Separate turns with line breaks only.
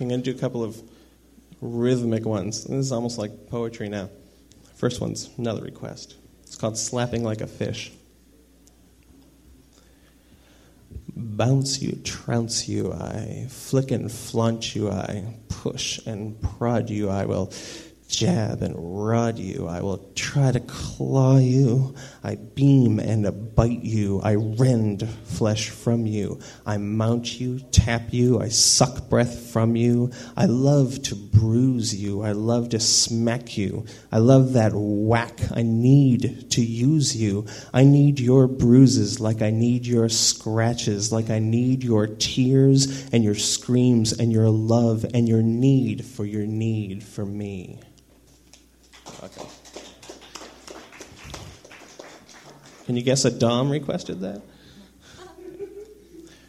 I'm going to do a couple of rhythmic ones. This is almost like poetry now. First one's another request. It's called Slapping Like a Fish. Bounce you, trounce you, I flick and flaunt you, I push and prod you, I will jab and rod you. I will try to claw you. I beam and bite you. I rend flesh from you. I mount you, tap you. I suck breath from you. I love to bruise you. I love to smack you. I love that whack. I need to use you. I need your bruises like I need your scratches, like I need your tears and your screams and your love and your need for your need for me. Okay. Can you guess a Dom requested that?